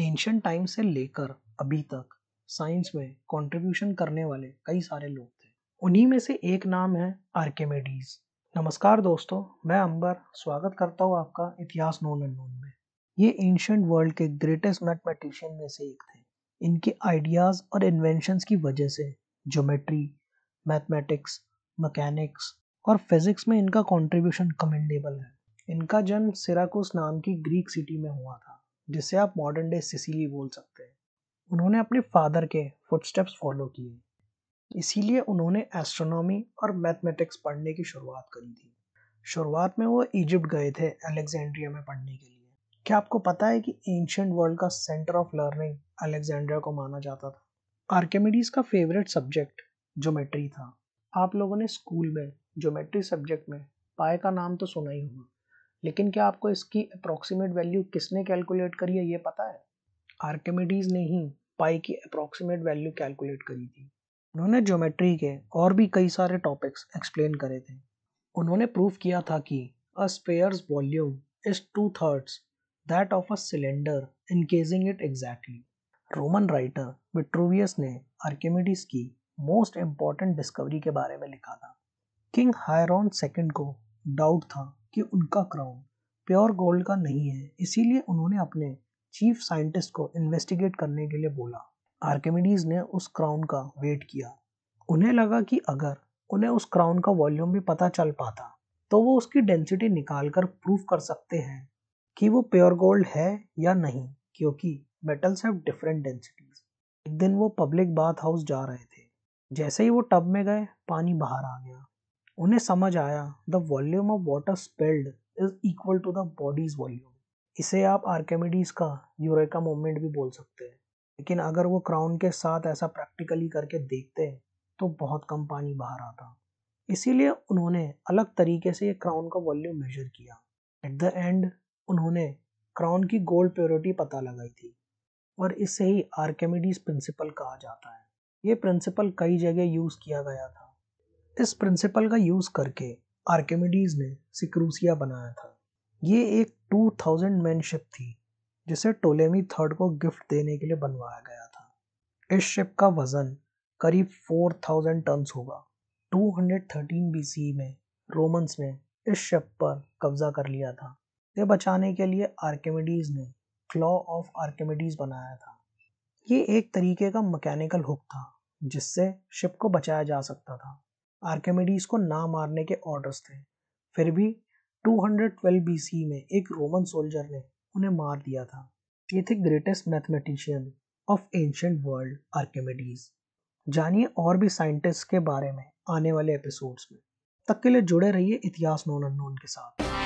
Ancient time से लेकर अभी तक साइंस में कंट्रीब्यूशन करने वाले कई सारे लोग थे। उन्हीं में से एक नाम है आर्किमिडीज नमस्कार दोस्तों, मैं अंबर, स्वागत करता हूँ आपका इतिहास नोन एंड नोन में। ये एंशियंट वर्ल्ड के ग्रेटेस्ट मैथमेटिशियन में से एक थे। इनके आइडियाज़ और इन्वेंशंस की वजह से ज्योमेट्री मैथमेटिक्स मैकेनिक्स और फिजिक्स में इनका कंट्रीब्यूशन कमेंडेबल है। इनका जन्म सिराकुस नाम की ग्रीक सिटी में हुआ था। जिसे आप मॉडर्न डे सिसिली बोल सकते हैं। उन्होंने अपने फादर के फुटस्टेप्स फॉलो किए। इसीलिए उन्होंने एस्ट्रोनॉमी और मैथमेटिक्स पढ़ने की शुरुआत करी थी। शुरुआत में वो इजिप्ट गए थे अलेक्जेंड्रिया में पढ़ने के लिए। क्या आपको पता है कि एंशियंट वर्ल्ड का सेंटर ऑफ़ लर्निंग अलेक्जेंड्रिया को माना जाता था? आर्केमिडीज का फेवरेट सब्जेक्ट ज्योमेट्री था। आप लोगों ने स्कूल में ज्योमेट्री सब्जेक्ट में पाए का नाम तो सुना ही होगा। लेकिन क्या आपको इसकी अप्रोक्सीमेट वैल्यू किसने कैलकुलेट करी है, ये पता है? आर्किमिडीज ने ही पाई की अप्रोक्सीमेट वैल्यू कैलकुलेट करी थी। उन्होंने ज्योमेट्री के और भी कई सारे टॉपिक्स एक्सप्लेन करे थे। उन्होंने प्रूव किया था कि a sphere's volume is two thirds that of a cylinder encasing it exactly Roman writer Vitruvius ने आर्किमिडीज की मोस्ट इंपॉर्टेंट डिस्कवरी के बारे में लिखा था। किंग हायरॉन सेकंड को डाउट था। कि उनका क्राउन प्योर गोल्ड का नहीं है। इसीलिए उन्होंने अपने चीफ साइंटिस्ट को इन्वेस्टिगेट करने के लिए बोला। आर्किमिडीज ने उस क्राउन का वेट किया। उन्हें लगा कि अगर उन्हें उस क्राउन का वॉल्यूम भी पता चल पाता तो वो उसकी डेंसिटी निकाल कर प्रूव कर सकते हैं कि वो प्योर गोल्ड है या नहीं, क्योंकि मेटल्स हैव डिफरेंट डेंसिटीज। एक दिन वो पब्लिक बाथ हाउस जा रहे थे। जैसे ही वो टब में गए, पानी बाहर आ गया। उन्हें समझ आया the volume of water spilled is equal to the body's volume इसे आप आर्केमिडीज का यूरेका मोमेंट भी बोल सकते हैं। लेकिन अगर वो क्राउन के साथ ऐसा प्रैक्टिकली करके देखते तो बहुत कम पानी बाहर आता। इसीलिए उन्होंने अलग तरीके से ये क्राउन का वॉल्यूम मेजर किया। एट द एंड उन्होंने क्राउन की गोल्ड प्योरिटी पता लगाई थी। और इसे ही आर्केमिडीज प्रिंसिपल कहा जाता है। ये प्रिंसिपल कई जगह यूज़ किया गया था। इस प्रिंसिपल का यूज़ करके आर्किमिडीज ने सिक्रूसिया बनाया था। ये एक 2000 मैन शिप थी, जिसे टोलेमी थर्ड को गिफ्ट देने के लिए बनवाया गया था। इस शिप का वज़न करीब 4000 टन होगा। 213 बीसी में रोमन्स ने इस शिप पर कब्जा कर लिया था। ये बचाने के लिए आर्किमिडीज ने क्लॉ ऑफ़ आर्किमिडीज बनाया था। ये एक तरीके का मैकेनिकल हुक था, जिससे शिप को बचाया जा सकता था। आर्केमिडीज को ना मारने के ऑर्डर्स थे। फिर भी 212 बीसी में एक रोमन सोल्जर ने उन्हें मार दिया था। ये थे greatest mathematician of ancient world Archimedes जानिए और भी साइंटिस्ट के बारे में आने वाले एपिसोड्स में। तक के लिए जुड़े रहिए इतिहास नोन अननोन के साथ।